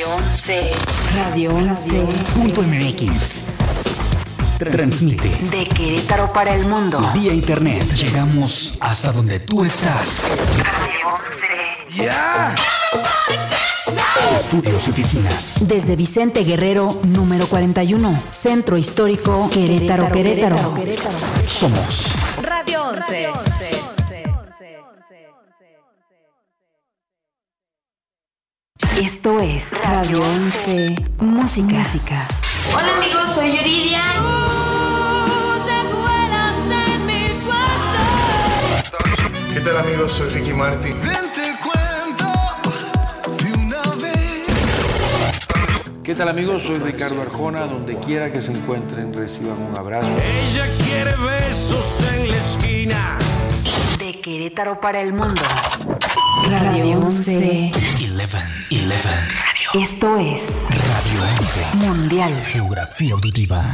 Radio 11. Radio 11. Punto MX. Transmite De Querétaro para el mundo. vía internet. Llegamos hasta donde tú estás. Radio 11. Estudios y oficinas. Desde Vicente Guerrero, número 41. Centro Histórico Querétaro, Querétaro. Somos Radio 11. Esto es Radio 11. Música. Música. Hola amigos, soy Yuridia. ¿Qué tal amigos? Soy Ricky Martin. ¿Qué tal amigos? Soy Ricardo Arjona, donde quiera que se encuentren reciban un abrazo. Ella quiere besos en la esquina. De Querétaro para el mundo. Radio 11. 11. 11. Esto es Radio 11. Mundial. Geografía auditiva.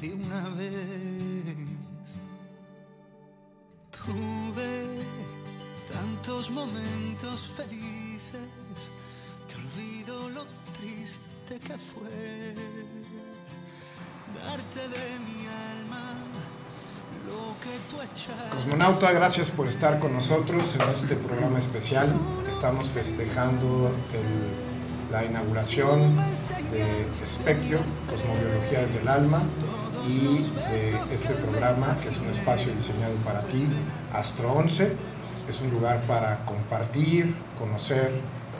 De una vez. Tuve tantos momentos felices que olvido lo triste que fue darte de mi alma lo que tú echaste. Cosmonauta, gracias por estar con nosotros en este programa especial. Estamos festejando el- la inauguración de Espectro, Cosmobiología desde el Alma, y de este programa, que es un espacio diseñado para ti, Astro 11. Es un lugar para compartir, conocer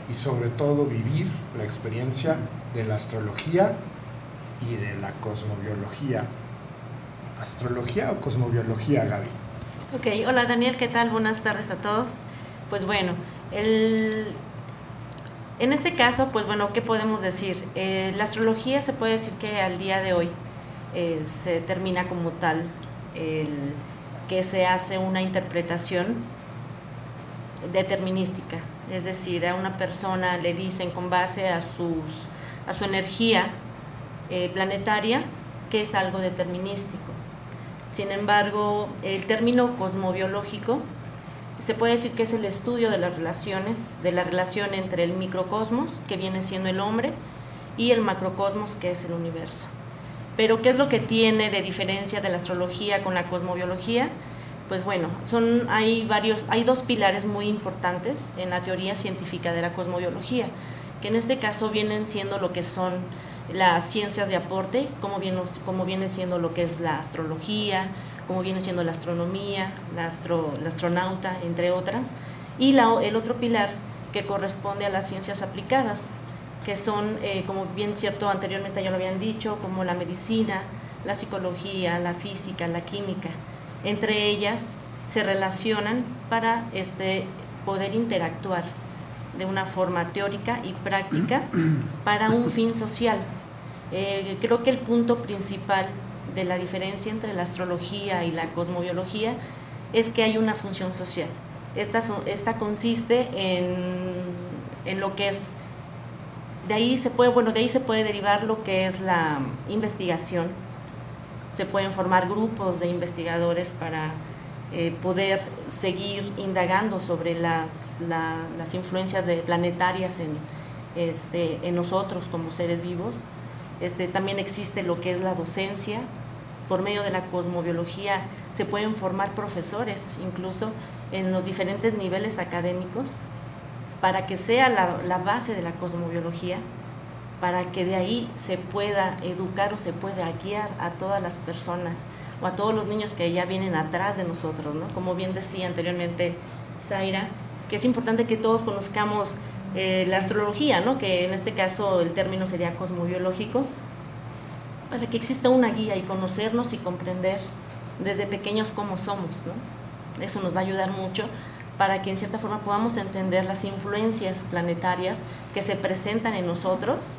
y sobre todo vivir la experiencia de la astrología y de la cosmobiología. ¿Astrología o cosmobiología, Gaby? Ok, hola Daniel, ¿qué tal? Buenas tardes a todos. Pues bueno, el, en este caso, pues bueno, ¿qué podemos decir? Eh, la astrología se puede decir que al día de hoy eh, se determina como tal que se hace una interpretación determinística. Es decir, a una persona le dicen con base a su energía eh, planetaria que es algo determinístico. Sin embargo, el término cosmobiológico se puede decir que es el estudio de las relaciones, de la relación entre el microcosmos, que viene siendo el hombre, y el macrocosmos, que es el universo. Pero, ¿qué es lo que tiene de diferencia de la astrología con la cosmobiología? Pues bueno, son, hay, varios, hay dos pilares muy importantes en la teoría científica de la cosmobiología, que en este caso vienen siendo lo que son las ciencias de aporte, como viene, como viene siendo lo que es la astrología, como viene siendo la astronomía, la, astro, la astronauta, entre otras, y el otro pilar que corresponde a las ciencias aplicadas, que son, eh, como bien cierto anteriormente ya lo habían dicho, como la medicina, la psicología, la física, la química. Entre ellas se relacionan para este, poder interactuar de una forma teórica y práctica para un fin social. Eh, creo que el punto principal de la diferencia entre la astrología y la cosmobiología es que hay una función social. Esta, esta consiste en, en lo que es, de ahí se puede, bueno, de ahí se puede derivar lo que es la investigación. Se pueden formar grupos de investigadores para eh, poder seguir indagando sobre las, la- las influencias de planetarias en, este, en nosotros como seres vivos. Este, también existe lo que es la docencia. Por medio de la cosmobiología se pueden formar profesores, incluso en los diferentes niveles académicos, para que sea la, base de la cosmobiología, para que de ahí se pueda educar o se pueda guiar a todas las personas o a todos los niños que ya vienen atrás de nosotros, ¿no? Como bien decía anteriormente Zaira, que es importante que todos conozcamos eh, la astrología, ¿no? Que en este caso el término sería cosmobiológico, para que exista una guía y conocernos y comprender desde pequeños cómo somos, ¿no? Eso nos va a ayudar mucho para que en cierta forma podamos entender las influencias planetarias que se presentan en nosotros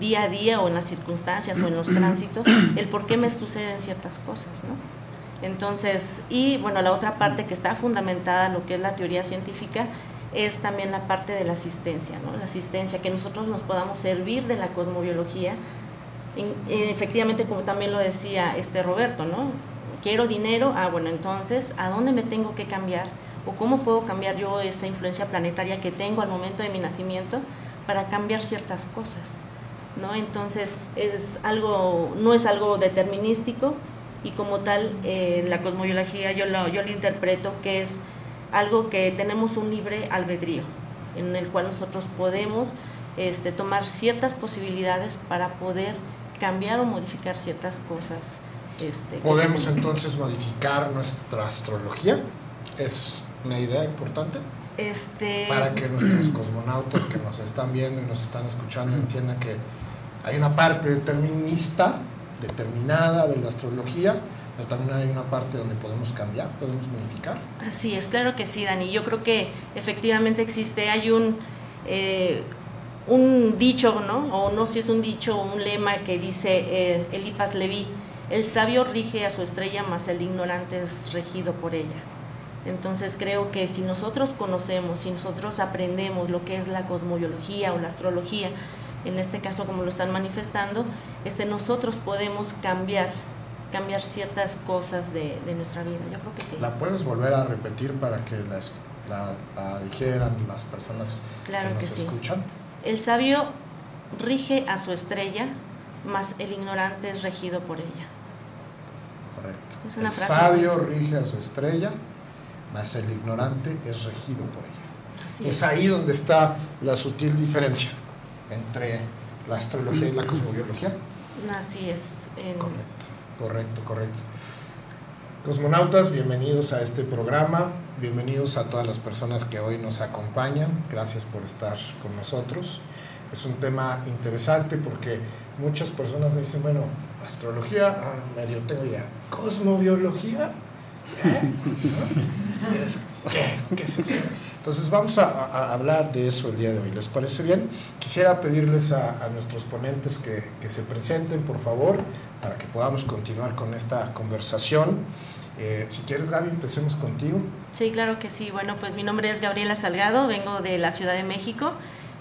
día a día o en las circunstancias o en los tránsitos, el por qué me suceden ciertas cosas, ¿no? Entonces, y bueno, la otra parte que está fundamentada en lo que es la teoría científica es también la parte de la asistencia, ¿no? La asistencia, que nosotros nos podamos servir de la cosmobiología. efectivamente, como también lo decía este Roberto, ¿no? Quiero dinero, ah, bueno, entonces, ¿a dónde me tengo que cambiar? ¿O cómo puedo cambiar yo esa influencia planetaria que tengo al momento de mi nacimiento para cambiar ciertas cosas? ¿no? Entonces, es algo, no es algo determinístico y como tal, eh, la cosmobiología yo lo, yo lo interpreto que es algo que tenemos un libre albedrío, en el cual nosotros podemos este, tomar ciertas posibilidades para poder cambiar o modificar ciertas cosas. Este, ¿Podemos entonces modificar nuestra astrología? ¿Es una idea importante? Este... Para que nuestros cosmonautas que nos están viendo y nos están escuchando entiendan que hay una parte determinista, determinada de la astrología, pero también hay una parte donde podemos cambiar, podemos modificar. Así es, claro que sí, Dani. Yo creo que efectivamente existe, hay un, eh, un dicho, ¿no? O no sé si es un dicho o un lema que dice eh, Elipas Leví, el sabio rige a su estrella, mas el ignorante es regido por ella. Entonces creo que si nosotros conocemos, si nosotros aprendemos lo que es la cosmobiología o la astrología, en este caso como lo están manifestando, este, nosotros podemos cambiar cambiar ciertas cosas de, nuestra vida. Yo creo que sí. ¿La puedes volver a repetir para que la, dijeran las personas que nos escuchan? El sabio rige a su estrella, mas el ignorante es regido por ella. Correcto. el sabio rige a su estrella, mas el ignorante es regido por ella. es ahí donde está la sutil diferencia entre la astrología y la cosmobiología. Así es. Correcto, correcto, correcto. Cosmonautas, bienvenidos a este programa, bienvenidos a todas las personas que hoy nos acompañan, gracias por estar con nosotros. Es un tema interesante porque muchas personas dicen, bueno, astrología, ah, medio tengo ya, cosmobiología, ¿Eh? Entonces vamos a, hablar de eso el día de hoy. ¿Les parece bien? Quisiera pedirles a, nuestros ponentes que, se presenten, por favor, para que podamos continuar con esta conversación. Eh, si quieres, Gaby, empecemos contigo. Sí, claro que sí. Bueno, pues mi nombre es Gabriela Salgado, vengo de la Ciudad de México.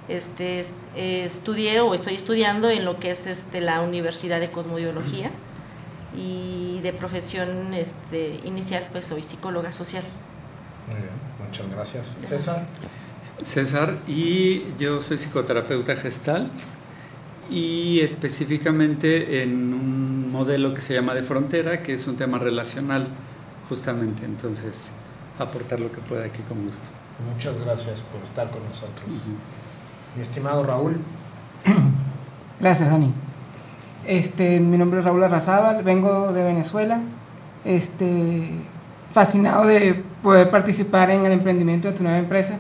Este, eh, estudié o estoy estudiando en lo que es este, la Universidad de Cosmobiología y de profesión este, inicial, pues soy psicóloga social. Muy bien, muchas gracias. César. César, y yo soy psicoterapeuta gestal y específicamente en un modelo que se llama de frontera, que es un tema relacional, justamente. Entonces, aportar lo que pueda aquí con gusto. Muchas gracias por estar con nosotros. Mi estimado Raúl. Gracias, Dani. Este, mi nombre es Raúl Arrazábal, vengo de Venezuela. Este, fascinado de poder participar en el emprendimiento de tu nueva empresa.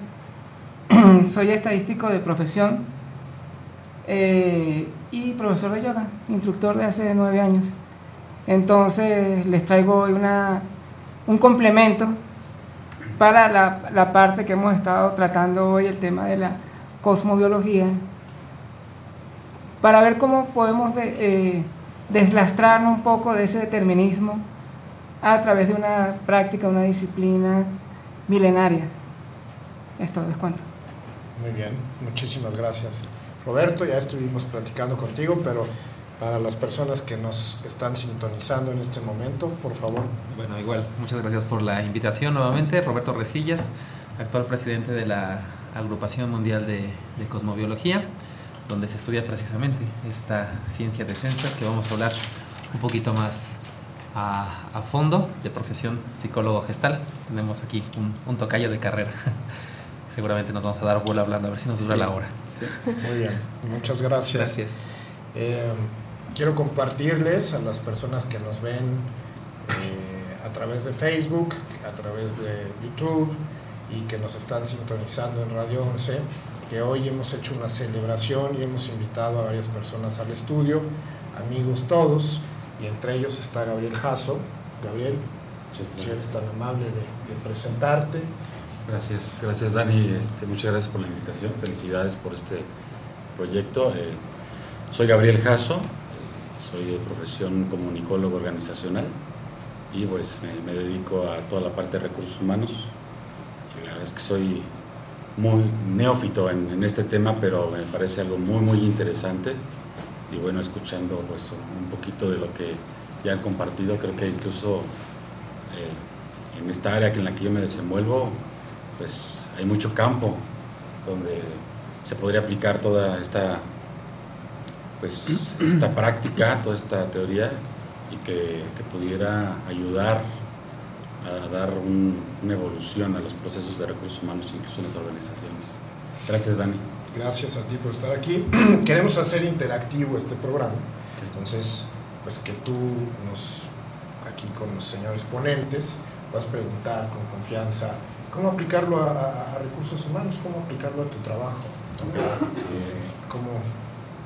Soy estadístico de profesión eh, y profesor de yoga, instructor de hace nueve años. Entonces les traigo hoy una, un complemento para la, la parte que hemos estado tratando hoy, el tema de la cosmobiología para ver cómo podemos eh, deslastrarnos un poco de ese determinismo a través de una práctica, una disciplina milenaria. Esto es cuanto. Muy bien, muchísimas gracias. Roberto, ya estuvimos platicando contigo, pero para las personas que nos están sintonizando en este momento, por favor. Bueno, igual, muchas gracias por la invitación nuevamente. Roberto Resillas, actual presidente de la Agrupación Mundial de, de Cosmobiología donde se estudia precisamente esta ciencia de ciencias que vamos a hablar un poquito más a, fondo de profesión psicólogo gestal. Tenemos aquí un, tocayo de carrera. Seguramente nos vamos a dar vuelo hablando, a ver si nos dura la hora. Muy bien, muchas gracias. Gracias. Eh, quiero compartirles a las personas que nos ven eh, a través de Facebook, a través de YouTube y que nos están sintonizando en Radio 11 que hoy hemos hecho una celebración y hemos invitado a varias personas al estudio, amigos todos, y entre ellos está Gabriel Jasso, Gabriel, si eres tan amable de, de presentarte. Gracias, gracias Dani, este, muchas gracias por la invitación, felicidades por este proyecto. Eh, soy Gabriel Jasso, eh, soy de profesión comunicólogo organizacional y pues me, me dedico a toda la parte de recursos humanos. Y la verdad es que soy muy neófito en, en este tema, pero me parece algo muy, muy interesante. Y bueno, escuchando pues un poquito de lo que ya han compartido, creo que incluso eh, en esta área en la que yo me desenvuelvo, pues hay mucho campo donde se podría aplicar toda esta pues esta práctica, toda esta teoría y que, que pudiera ayudar a dar un- una evolución a los procesos de recursos humanos, incluso en las organizaciones. Gracias, Dani. Gracias a ti por estar aquí. Queremos hacer interactivo este programa. Entonces, pues que tú nos, aquí con los señores ponentes, vas a preguntar con confianza cómo aplicarlo a, a- a recursos humanos, cómo aplicarlo a tu trabajo. Eh, cómo,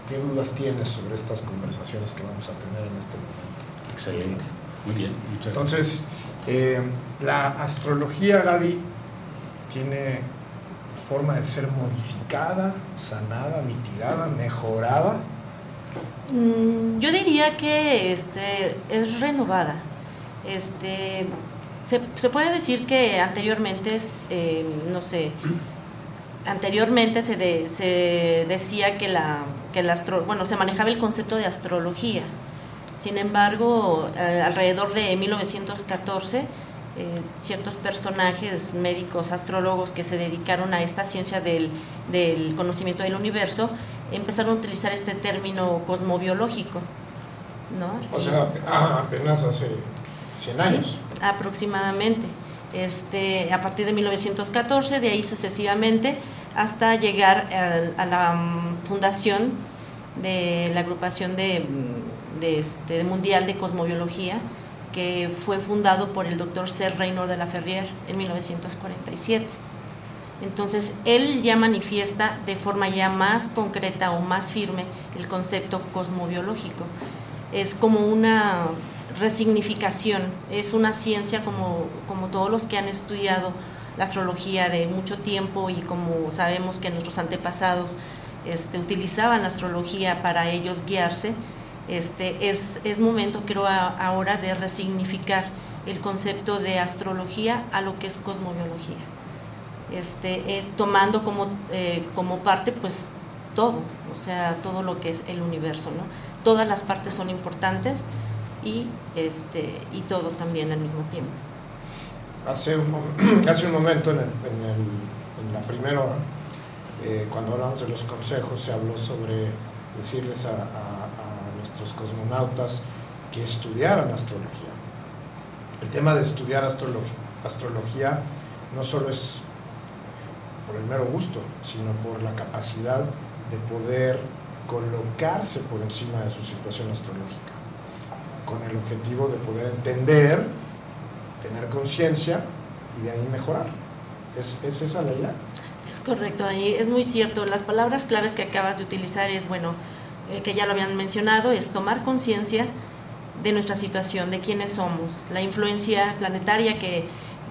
¿Qué dudas tienes sobre estas conversaciones que vamos a tener en este momento? Excelente. Muy bien, Entonces, eh, la astrología, Gaby, tiene forma de ser modificada, sanada, mitigada, mejorada. Mm, Yo diría que este, es renovada. Este, se, puede decir que anteriormente, es, eh, no sé, anteriormente se, de- se decía que la, que la astro, bueno, se manejaba el concepto de astrología. Sin embargo, eh, alrededor de 1914, eh, ciertos personajes médicos, astrólogos que se dedicaron a esta ciencia del, del conocimiento del universo, empezaron a utilizar este término cosmobiológico. ¿no? O sea, apenas hace 100 Sí, años. aproximadamente. Este, a partir de 1914, de ahí sucesivamente, hasta llegar al- a, la fundación de la agrupación de, de este, mundial de cosmobiología, que fue fundado por el doctor Sir Reynor de la Ferrier en 1947. Entonces, él ya manifiesta de forma ya más concreta o más firme el concepto cosmobiológico. Es como una resignificación, es una ciencia como, como todos los que han estudiado la astrología de mucho tiempo y como sabemos que nuestros antepasados este, utilizaban la astrología para ellos guiarse, este, es, es momento creo a- ahora de resignificar el concepto de astrología a lo que es cosmobiología este, eh, tomando como, eh, como parte pues todo, o sea, todo lo que es el universo, ¿no? Todas las partes son importantes y, este, y todo también al mismo tiempo. Hace un, hace un momento, en, el- en el- en la primera hora, eh, cuando hablamos de los consejos, se habló sobre decirles a- a nuestros cosmonautas que estudiaran astrología. El tema de estudiar astrología, no solo es por el mero gusto, sino por la capacidad de poder colocarse por encima de su situación astrológica, con el objetivo de poder entender tener conciencia y de ahí mejorar. ¿Es, es esa la idea? Es correcto, es muy cierto. Las palabras claves que acabas de utilizar es, bueno, eh, que ya lo habían mencionado, es tomar conciencia de nuestra situación, de quiénes somos, la influencia planetaria que,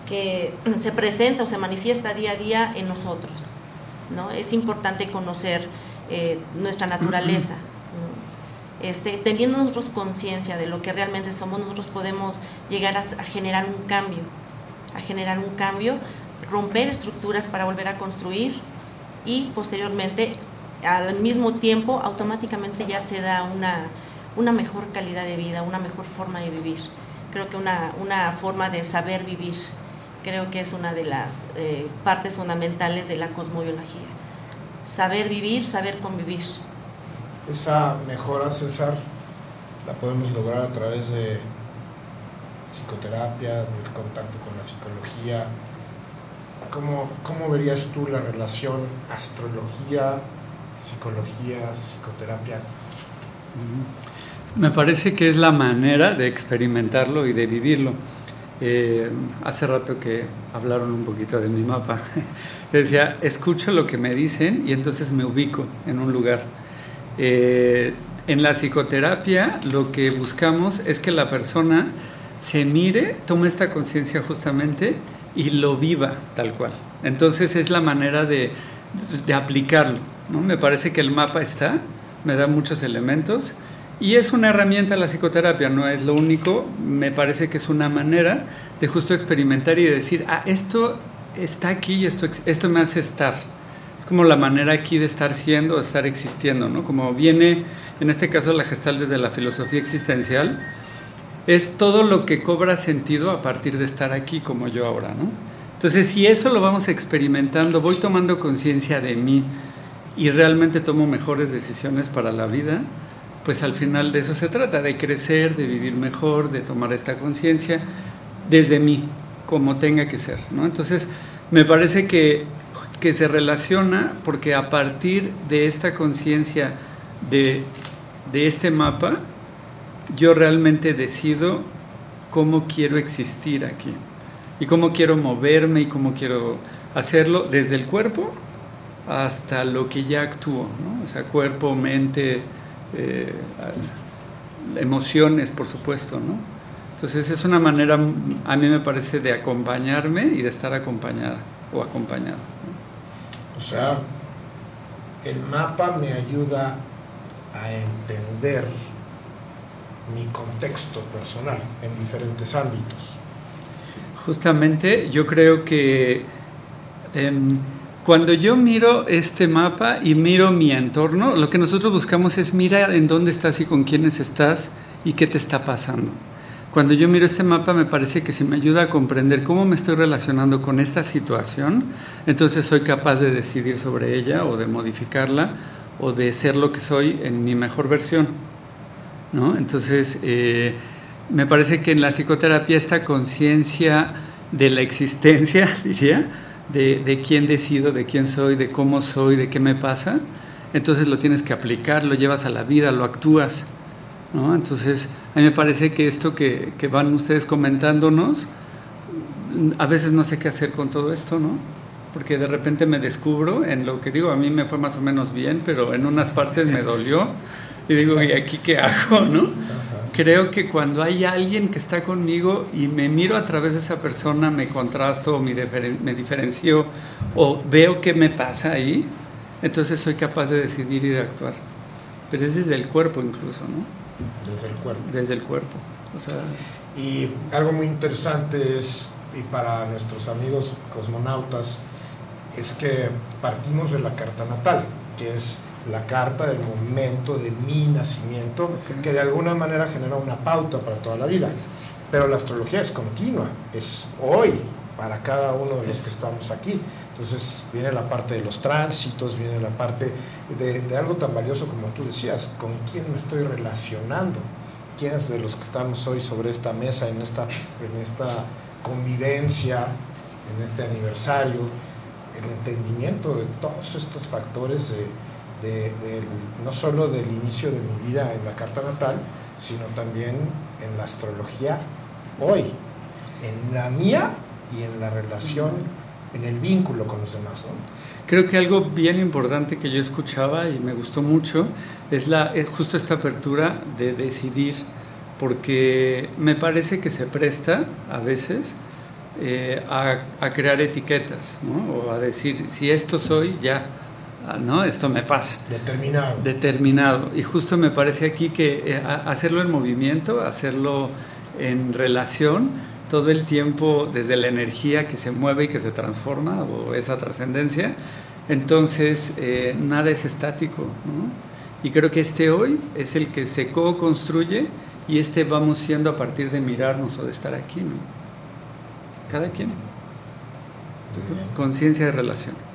que se presenta o se manifiesta día a día en nosotros. ¿no? Es importante conocer eh, nuestra naturaleza. ¿no? Este, teniendo nosotros conciencia de lo que realmente somos, nosotros podemos llegar a, a generar un cambio, a generar un cambio, romper estructuras para volver a construir y posteriormente, al mismo tiempo, automáticamente ya se da una, una mejor calidad de vida, una mejor forma de vivir. Creo que una, una forma de saber vivir, creo que es una de las eh, partes fundamentales de la cosmobiología. Saber vivir, saber convivir. Esa mejora, César, la podemos lograr a través de psicoterapia, del contacto con la psicología. ¿Cómo, cómo verías tú la relación astrología, psicología, psicoterapia? Me parece que es la manera de experimentarlo y de vivirlo. Eh, hace rato que hablaron un poquito de mi mapa. Decía, escucho lo que me dicen y entonces me ubico en un lugar. Eh, en la psicoterapia lo que buscamos es que la persona se mire, tome esta conciencia justamente y lo viva tal cual. Entonces es la manera de, de aplicarlo. ¿no? Me parece que el mapa está, me da muchos elementos y es una herramienta la psicoterapia, no es lo único, me parece que es una manera de justo experimentar y de decir, ah, esto está aquí y esto, esto me hace estar. Es como la manera aquí de estar siendo, de estar existiendo, ¿no? Como viene, en este caso, la gestal desde la filosofía existencial, es todo lo que cobra sentido a partir de estar aquí como yo ahora, ¿no? Entonces, si eso lo vamos experimentando, voy tomando conciencia de mí y realmente tomo mejores decisiones para la vida, pues al final de eso se trata, de crecer, de vivir mejor, de tomar esta conciencia desde mí, como tenga que ser. Entonces, me parece que, que se relaciona porque a partir de esta conciencia de, de este mapa, yo realmente decido cómo quiero existir aquí y cómo quiero moverme y cómo quiero hacerlo desde el cuerpo hasta lo que ya actúo, ¿no? o sea, cuerpo, mente, eh, emociones, por supuesto, ¿no? Entonces es una manera, a mí me parece, de acompañarme y de estar acompañada o acompañado. O sea, el mapa me ayuda a entender mi contexto personal en diferentes ámbitos. Justamente yo creo que em, cuando yo miro este mapa y miro mi entorno, lo que nosotros buscamos es mira en dónde estás y con quiénes estás y qué te está pasando. Cuando yo miro este mapa me parece que si me ayuda a comprender cómo me estoy relacionando con esta situación, entonces soy capaz de decidir sobre ella o de modificarla o de ser lo que soy en mi mejor versión. ¿no? Entonces, eh, me parece que en la psicoterapia esta conciencia de la existencia, diría, de, de, quién decido, de quién soy, de cómo soy, de qué me pasa, entonces lo tienes que aplicar, lo llevas a la vida, lo actúas. ¿no? Entonces, a mí me parece que esto que, que, van ustedes comentándonos, a veces no sé qué hacer con todo esto, ¿no? Porque de repente me descubro en lo que digo, a mí me fue más o menos bien, pero en unas partes me dolió y digo, ¿y aquí qué hago, no? Creo que cuando hay alguien que está conmigo y me miro a través de esa persona, me contrasto, me, diferen me diferencio o veo qué me pasa ahí, entonces soy capaz de decidir y de actuar. Pero es desde el cuerpo incluso, ¿no? Desde el cuerpo. Desde el cuerpo. O sea, y algo muy interesante es, y para nuestros amigos cosmonautas, es que partimos de la carta natal, que es la carta del momento de mi nacimiento, okay. que de alguna manera genera una pauta para toda la vida. Pero la astrología es continua, es hoy para cada uno de los que estamos aquí. Entonces viene la parte de los tránsitos, viene la parte de, de, algo tan valioso como tú decías, con quién me estoy relacionando, quiénes de los que estamos hoy sobre esta mesa, en esta, en esta convivencia, en este aniversario, el entendimiento de todos estos factores de, no solo del inicio de mi vida en la carta natal, sino también en la astrología hoy, en la mía y en la relación, en el vínculo con los demás. Creo que algo bien importante que yo escuchaba y me gustó mucho es la, justo esta apertura de decidir, porque me parece que se presta a veces eh, a, crear etiquetas, o a decir, si esto soy, ya ¿no? Esto me pasa. Determinado. Determinado. Y justo me parece aquí que eh, hacerlo en movimiento, hacerlo en relación, todo el tiempo desde la energía que se mueve y que se transforma, o esa trascendencia, entonces eh, nada es estático. ¿no? Y creo que este hoy es el que se co-construye y este vamos siendo a partir de mirarnos o de estar aquí. ¿no? Cada quien. Conciencia de relación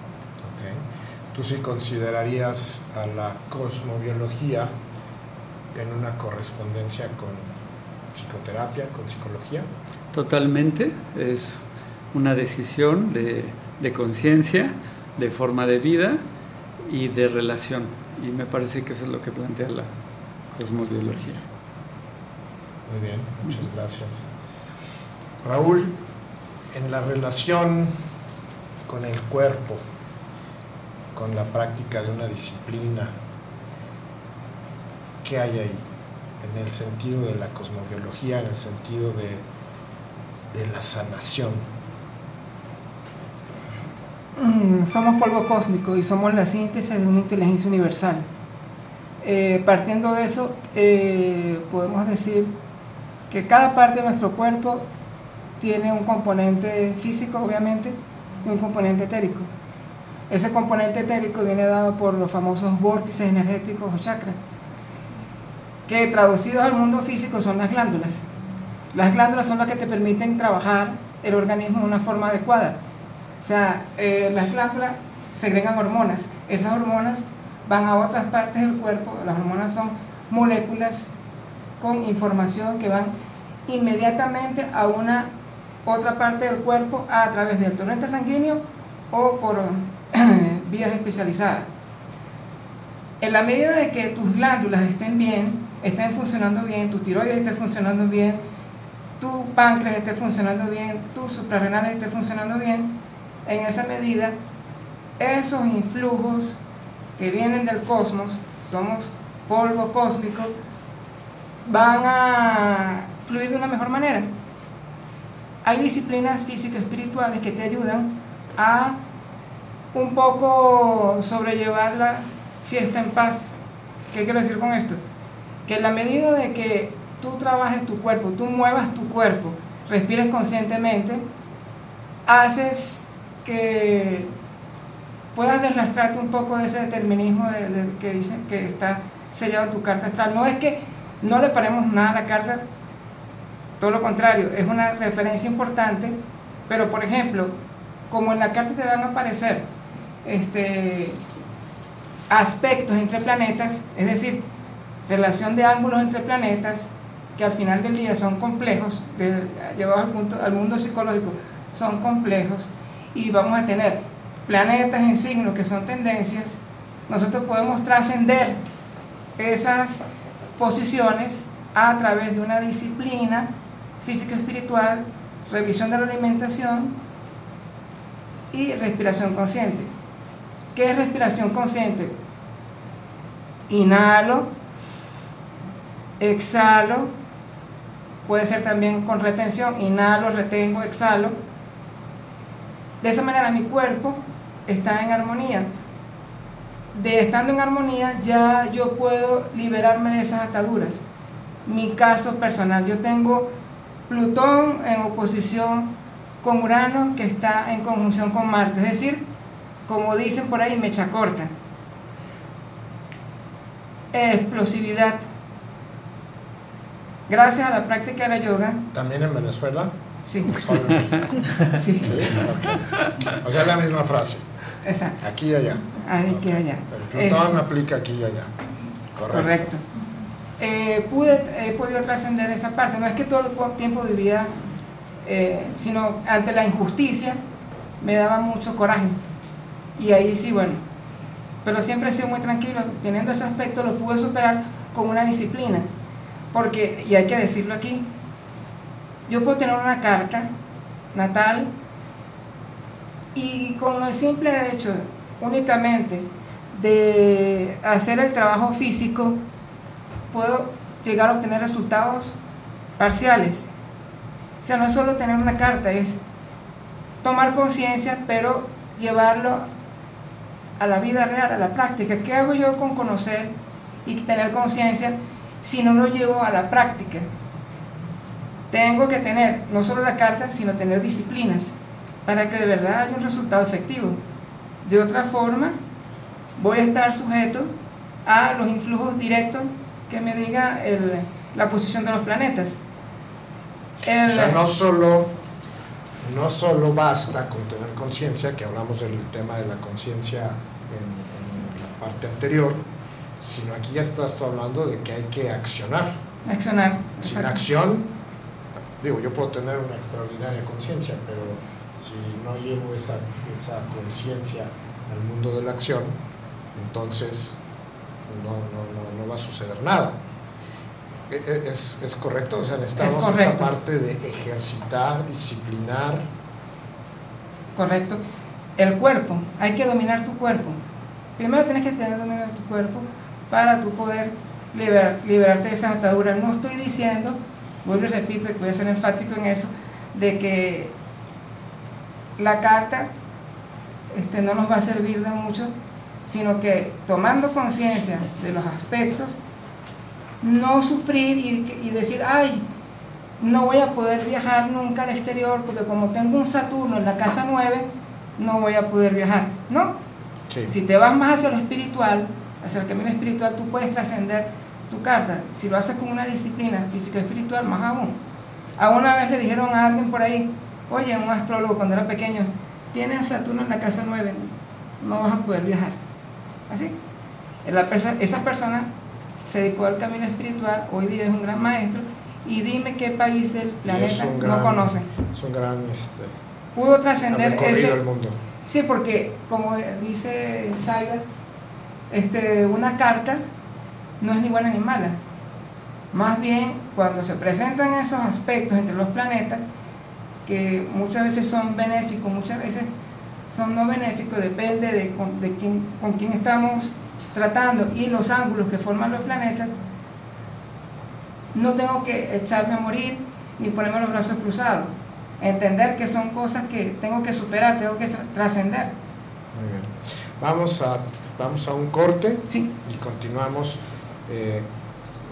tú sí considerarías a la cosmobiología en una correspondencia con psicoterapia, con psicología? Totalmente, es una decisión de, de conciencia, de forma de vida y de relación. Y me parece que eso es lo que plantea la cosmobiología. Muy bien, muchas gracias. Raúl, en la relación con el cuerpo, con la práctica de una disciplina. ¿Qué hay ahí? En el sentido de la cosmobiología, en el sentido de de la sanación? Mm, somos polvo cósmico y somos la síntesis de una inteligencia universal. Eh, partiendo de eso, eh, podemos decir que cada parte de nuestro cuerpo tiene un componente físico, obviamente, y un componente etérico. Ese componente etérico viene dado por los famosos vórtices energéticos o chakras, que traducidos al mundo físico son las glándulas. Las glándulas son las que te permiten trabajar el organismo de una forma adecuada. O sea, eh, las glándulas segregan hormonas. Esas hormonas van a otras partes del cuerpo. Las hormonas son moléculas con información que van inmediatamente a una otra parte del cuerpo a través del torrente sanguíneo o por vías especializadas. En la medida de que tus glándulas estén bien, estén funcionando bien, tu tiroides esté funcionando bien, tu páncreas esté funcionando bien, tus suprarrenales esté funcionando bien, en esa medida esos influjos que vienen del cosmos, somos polvo cósmico, van a fluir de una mejor manera. Hay disciplinas físico-espirituales que te ayudan a un poco sobrellevar la fiesta en paz. ¿Qué quiero decir con esto? Que en la medida de que tú trabajes tu cuerpo, tú muevas tu cuerpo, respires conscientemente, haces que puedas deslastrarte un poco de ese determinismo que dicen que está sellado en tu carta astral. No es que no le paremos nada a la carta, todo lo contrario, es una referencia importante, pero por ejemplo, como en la carta te van a aparecer este, aspectos entre planetas, es decir, relación de ángulos entre planetas, que al final del día son complejos, llevados al, punto, al mundo psicológico, son complejos, y vamos a tener planetas en signos que son tendencias, nosotros podemos trascender esas posiciones a través de una disciplina físico-espiritual, revisión de la alimentación y respiración consciente. ¿Qué es respiración consciente? Inhalo, exhalo, puede ser también con retención, inhalo, retengo, exhalo. De esa manera mi cuerpo está en armonía. De estando en armonía ya yo puedo liberarme de esas ataduras. Mi caso personal, yo tengo Plutón en oposición con Urano que está en conjunción con Marte, es decir, como dicen por ahí, mecha corta. Explosividad. Gracias a la práctica de la yoga. ¿También en Venezuela? Sí. sí. sí O sea, la misma frase. Exacto. Aquí y allá. Aquí y allá. El Plutón aplica aquí y allá. Correcto. Correcto. Eh, pude, he podido trascender esa parte. No es que todo el tiempo vivía, eh, sino ante la injusticia me daba mucho coraje. Y ahí sí, bueno. Pero siempre he sido muy tranquilo. Teniendo ese aspecto lo pude superar con una disciplina. Porque, y hay que decirlo aquí, yo puedo tener una carta natal y con el simple hecho únicamente de hacer el trabajo físico, puedo llegar a obtener resultados parciales. O sea, no es solo tener una carta, es tomar conciencia, pero llevarlo a la vida real, a la práctica. ¿Qué hago yo con conocer y tener conciencia si no lo llevo a la práctica? Tengo que tener no solo la carta, sino tener disciplinas para que de verdad haya un resultado efectivo. De otra forma, voy a estar sujeto a los influjos directos que me diga la posición de los planetas. o sea, no solo, no solo basta con tener conciencia, que hablamos del tema de la conciencia en, la parte anterior, sino aquí ya estás tú hablando de que hay que accionar. Accionar. Sin acción, digo, yo puedo tener una extraordinaria conciencia, pero si no llevo esa, esa conciencia al mundo de la acción, entonces no, no, no, va a suceder nada. E, ¿Es, es correcto? O sea, necesitamos esta parte de ejercitar, disciplinar. Correcto. El cuerpo, hay que dominar tu cuerpo. Primero tienes que tener dominio de tu cuerpo para tu poder liberarte de esas ataduras. No estoy diciendo, vuelvo y repito, que voy a ser enfático en eso, de que la carta este, no nos va a servir de mucho, sino que tomando conciencia de los aspectos, no sufrir y, y decir, ay, no voy a poder viajar nunca al exterior porque como tengo un Saturno en la casa 9, no voy a poder viajar. No. Si te vas más hacia lo espiritual, hacia el camino espiritual, tú puedes trascender tu carta. Si lo haces con una disciplina física espiritual, más aún. A una vez le dijeron a alguien por ahí, oye, un astrólogo cuando era pequeño, tienes Saturno en la casa 9, no vas a poder viajar. Así. esa persona se dedicó al camino espiritual, hoy día es un gran maestro, y dime qué país del planeta no conoce. Es un gran... Este, Pudo trascender ese... El mundo. Sí, porque como dice Saida, este, una carta no es ni buena ni mala. Más bien, cuando se presentan esos aspectos entre los planetas, que muchas veces son benéficos, muchas veces son no benéficos, depende de, con, de quién, con quién estamos tratando y los ángulos que forman los planetas, no tengo que echarme a morir ni ponerme los brazos cruzados. Entender que son cosas que tengo que superar, tengo que trascender. Muy bien. Vamos a, vamos a un corte y continuamos. Eh,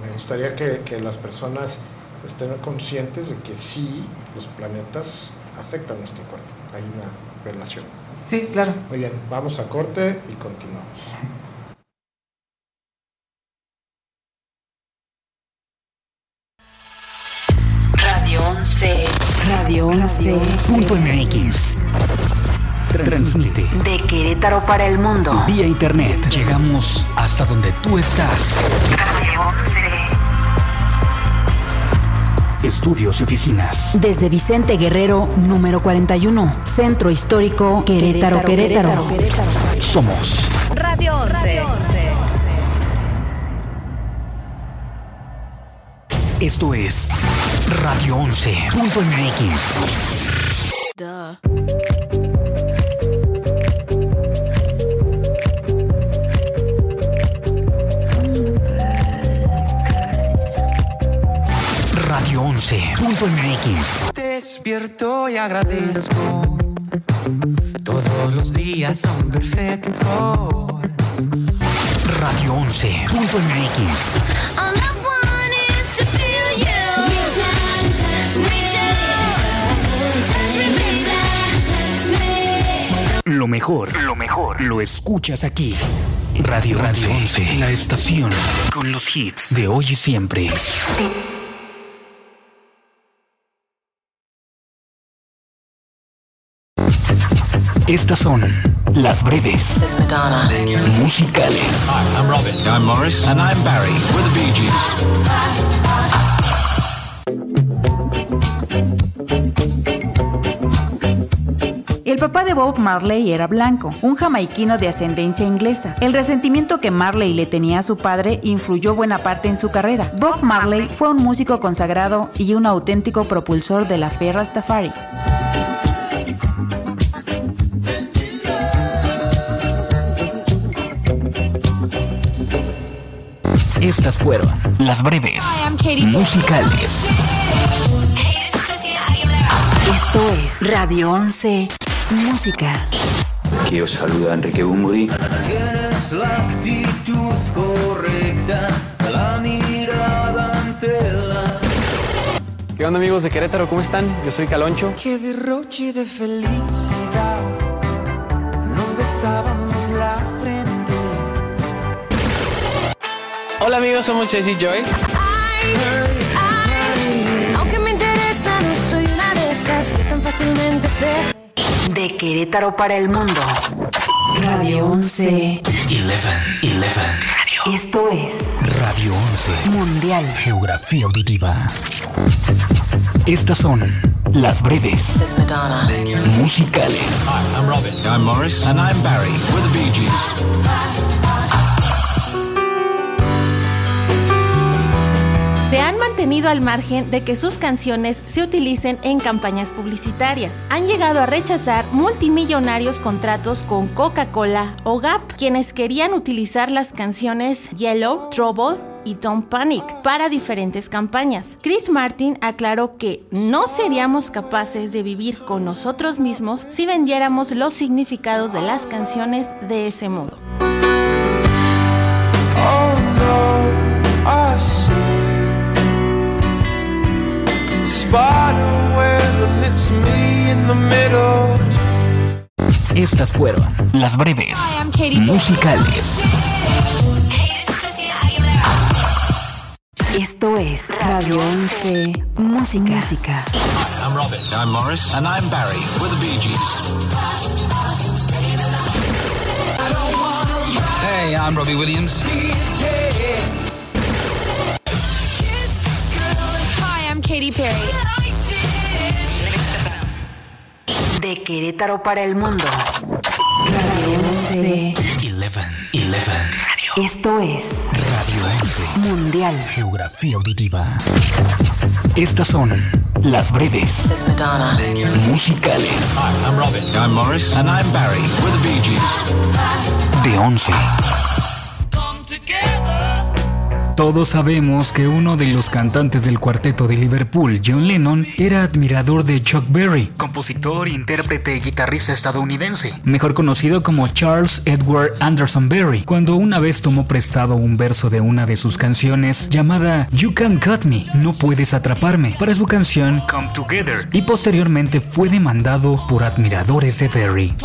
me gustaría que, que, las personas estén conscientes de que sí, los planetas afectan nuestro cuerpo. Hay una relación. Sí, claro. Muy bien, vamos a corte y continuamos. 11. Radio 11.mx. Transmite. De Querétaro para el mundo. Vía internet. Llegamos hasta donde tú estás. Radio 11. Estudios y oficinas. Desde Vicente Guerrero, número 41. Centro Histórico Querétaro, Querétaro. Somos Radio 11. Radio 11. Esto es Radio 11.mx. Radio 11.mx. Despierto y agradezco. Todos los días son perfectos. Radio 11.mx. Lo mejor, lo mejor, lo escuchas aquí. Radio Radio 11, la estación con los hits de hoy y siempre. Estas son las breves musicales. Hi, I'm Robin. I'm Morris. And I'm Barry. We're the Bee Gees. El papá de Bob Marley era blanco, un jamaiquino de ascendencia inglesa. El resentimiento que Marley le tenía a su padre influyó buena parte en su carrera. Bob Marley fue un músico consagrado y un auténtico propulsor de la fe Rastafari. Estas fueron las breves musicales. Esto es Radio 11 Música. Aquí os saluda Enrique Bumburi. Tienes la actitud correcta, la mirada ante la... ¿Qué onda amigos de Querétaro? ¿Cómo están? Yo soy Caloncho. Qué derroche de felicidad, nos besábamos la frente. Hola amigos, somos Jesse Joy. Aunque me interesa, no soy una de esas que tan fácilmente se. De Querétaro para el mundo. Radio 11. 11, 11. Radio. Esto es Radio 11. Mundial. Geografía auditiva. Estas son las breves musicales. Hi, I'm Robin. I'm Morris. And I'm Barry. We're the Bee Gees. Al margen de que sus canciones se utilicen en campañas publicitarias. Han llegado a rechazar multimillonarios contratos con Coca-Cola o Gap, quienes querían utilizar las canciones Yellow, Trouble y Don't Panic para diferentes campañas. Chris Martin aclaró que no seríamos capaces de vivir con nosotros mismos si vendiéramos los significados de las canciones de ese modo. Oh spider web it's me in the middle. Estas fueron las breves musicales. Esto es Radio 11 Música. Música. I'm Robin. I'm Morris. And I'm Barry. We're the Bee Gees. Hey, I'm Robbie Williams. Katy Perry. De Querétaro para el mundo. Radio 11. 11. 11. Esto es Radio 11. Mundial. Geografía auditiva. Estas son las breves musicales Hi, I'm Robin. I'm Morris. And I'm Barry. We're the Bee Gees. de 11. Todos sabemos que uno de los cantantes del cuarteto de Liverpool, John Lennon, era admirador de Chuck Berry, compositor, intérprete y guitarrista estadounidense, mejor conocido como Charles Edward Anderson Berry, cuando una vez tomó prestado un verso de una de sus canciones llamada You Can't Cut Me, No Puedes Atraparme, para su canción Come Together, y posteriormente fue demandado por admiradores de Berry.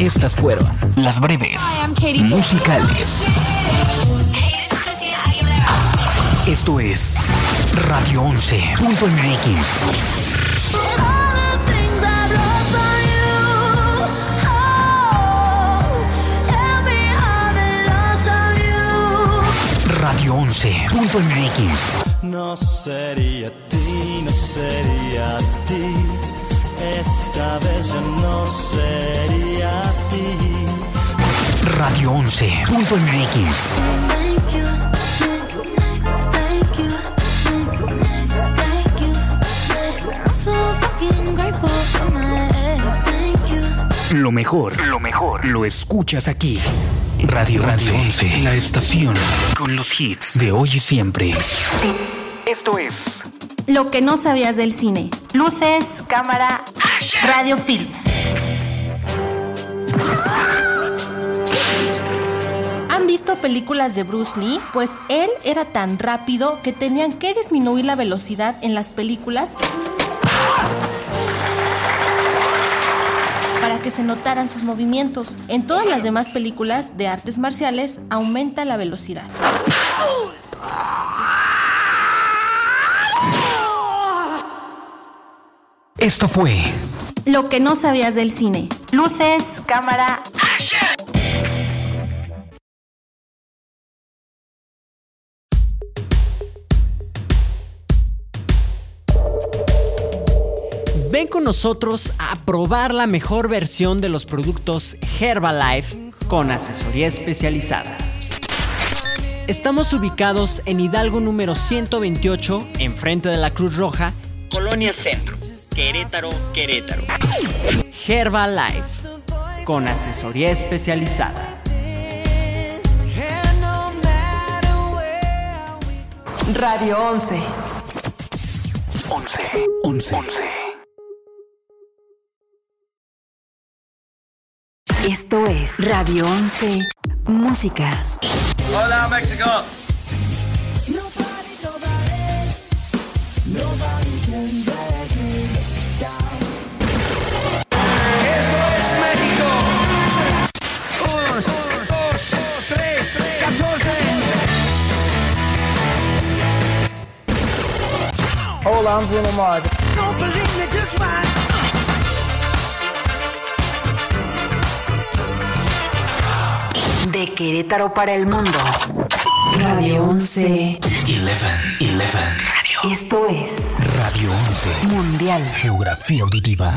Estas fueron las breves musicales. Esto es Radio 11.mx. Radio 11.mx. No sería ti, no sería ti. Esta vez no sería ti. Radio 11.mx. Lo mejor, lo mejor, lo escuchas aquí. Radio Radio 11, la estación con los hits de hoy y siempre. Esto es Lo que no sabías del cine. Luces, cámara, radio films. ¿Han visto películas de Bruce Lee? Pues él era tan rápido que tenían que disminuir la velocidad en las películas para que se notaran sus movimientos. En todas las demás películas de artes marciales aumenta la velocidad. Esto fue Lo que no sabías del cine. Luces, cámara. Ven con nosotros a probar la mejor versión de los productos Herbalife con asesoría especializada. Estamos ubicados en Hidalgo número 128, enfrente de la Cruz Roja, Colonia Centro, Querétaro, Querétaro. Herbalife con asesoría especializada. Radio 11. 11. 11. 11. Esto es Radio 11 Música. Hola, México. Esto Hola, I'm Bruno Mars. Don't believe me, just watch. De Querétaro para el mundo. Radio 11. 11. 11. Radio. Esto es Radio 11. Mundial. Geografía auditiva.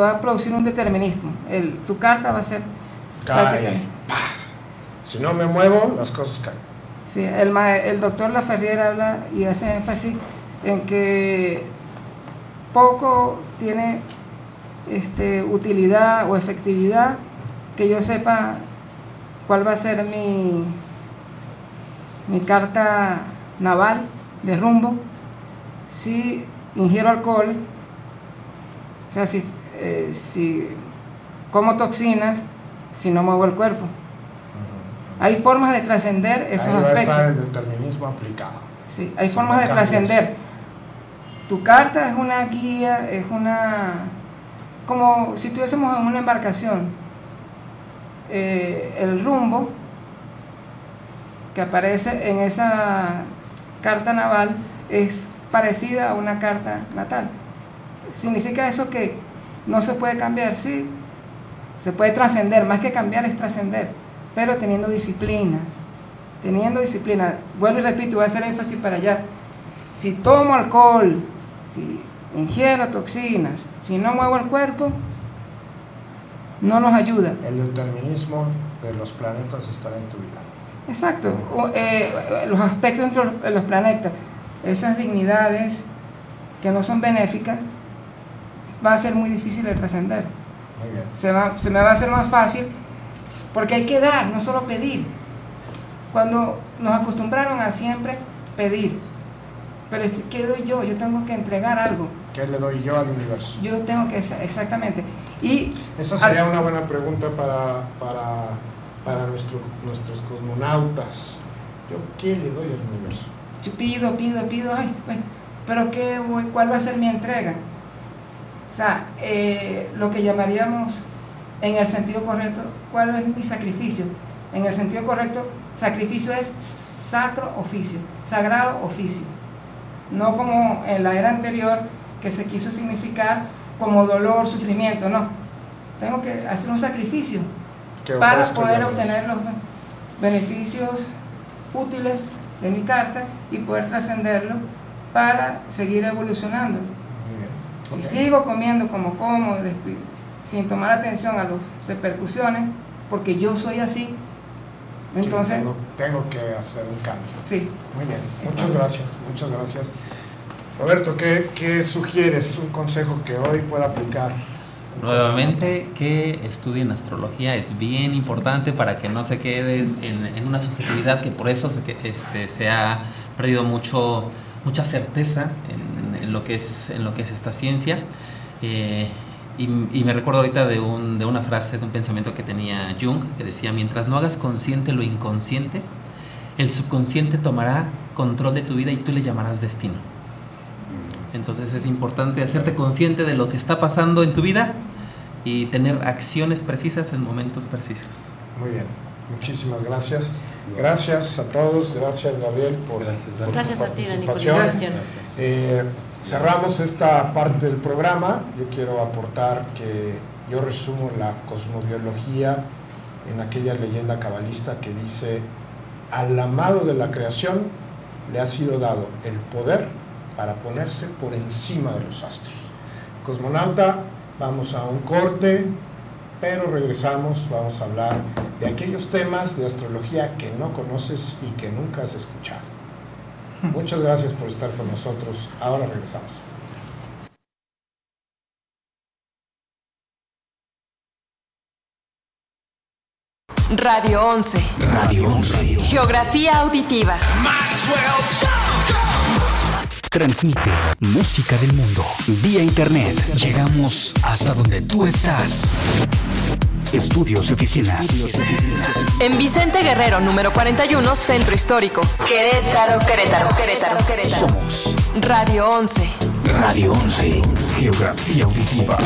Va a producir un determinismo. El, tu carta va a ser... Cae. Si no me muevo, las cosas caen. Sí, el, el doctor Laferriere habla y hace énfasis en que poco tiene este, utilidad o efectividad que yo sepa cuál va a ser mi, mi carta naval de rumbo si ingiero alcohol, o sea, si, eh, si como toxinas, si no muevo el cuerpo. Hay formas de trascender esos Ahí va aspectos. a estar el determinismo aplicado. Sí, hay formas de trascender. Tu carta es una guía, es una... como si estuviésemos en una embarcación. Eh, el rumbo que aparece en esa carta naval es parecida a una carta natal. ¿Significa eso que no se puede cambiar? Sí, se puede trascender, más que cambiar es trascender, pero teniendo disciplinas, teniendo disciplina. Vuelvo y repito, voy a hacer énfasis para allá. Si tomo alcohol, si ingiero toxinas, si no muevo el cuerpo, no nos ayuda. El determinismo de los planetas estará en tu vida. Exacto, O, eh, los aspectos entre los- los planetas, esas dignidades que no son benéficas, va a ser muy difícil de trascender. Se, va- se me va a hacer más fácil porque hay que dar, no solo pedir. Cuando nos acostumbraron a siempre pedir, pero ¿qué doy yo? Yo tengo que entregar algo. ¿Qué le doy yo al universo? Yo tengo que, exactamente. Y Esa sería una buena pregunta para, para, para nuestro- nuestros cosmonautas. ¿Yo qué le doy al universo? Yo pido, pido, pido, ay, pero qué, ¿cuál va a ser mi entrega? O sea, eh, lo que llamaríamos en el sentido correcto, ¿cuál es mi sacrificio? En el sentido correcto, sacrificio es sacro oficio, sagrado oficio. No como en la era anterior que se quiso significar como dolor, sufrimiento, no. Tengo que hacer un sacrificio para poder obtener los beneficios útiles de mi carta y poder trascenderlo para seguir evolucionando. Si sigo comiendo como como, sin tomar atención a las repercusiones, porque yo soy así, entonces, Tengo, tengo que hacer un cambio. sí, Muy bien, muchas gracias, muchas gracias. Roberto, ¿qué, qué sugieres? Un consejo que hoy pueda aplicar. Nuevamente, que estudien astrología es bien importante para que no se quede en, en una subjetividad que por eso se, que- este, se ha perdido mucho, mucha certeza en lo que es, en lo que es esta ciencia. Eh, y, y me recuerdo ahorita de, un, de una frase, de un pensamiento que tenía Jung, que decía, mientras no hagas consciente lo inconsciente, el subconsciente tomará control de tu vida y tú le llamarás destino. Entonces es importante hacerte consciente de lo que está pasando en tu vida y tener acciones precisas en momentos precisos. Muy bien, muchísimas gracias. Gracias a todos, gracias Gabriel por, por tu Gracias a ti, Dani, por la participación. invitación. Eh, cerramos esta parte del programa. Yo quiero aportar que yo resumo la cosmobiología en aquella leyenda cabalista que dice, al amado de la creación le ha sido dado el poder para ponerse por encima de los astros. Cosmonauta, vamos a un corte, pero regresamos, vamos a hablar de aquellos temas de astrología que no conoces y que nunca has escuchado. Muchas gracias por estar con nosotros. Ahora regresamos. Radio 11. Radio 11. Geografía auditiva. Transmite música del mundo vía internet. Llegamos hasta donde tú estás. Estudios y oficinas. En Vicente Guerrero, número 41, Centro Histórico. Querétaro, Querétaro, Querétaro, Querétaro. Somos Radio 11. Radio 11. Geografía auditiva.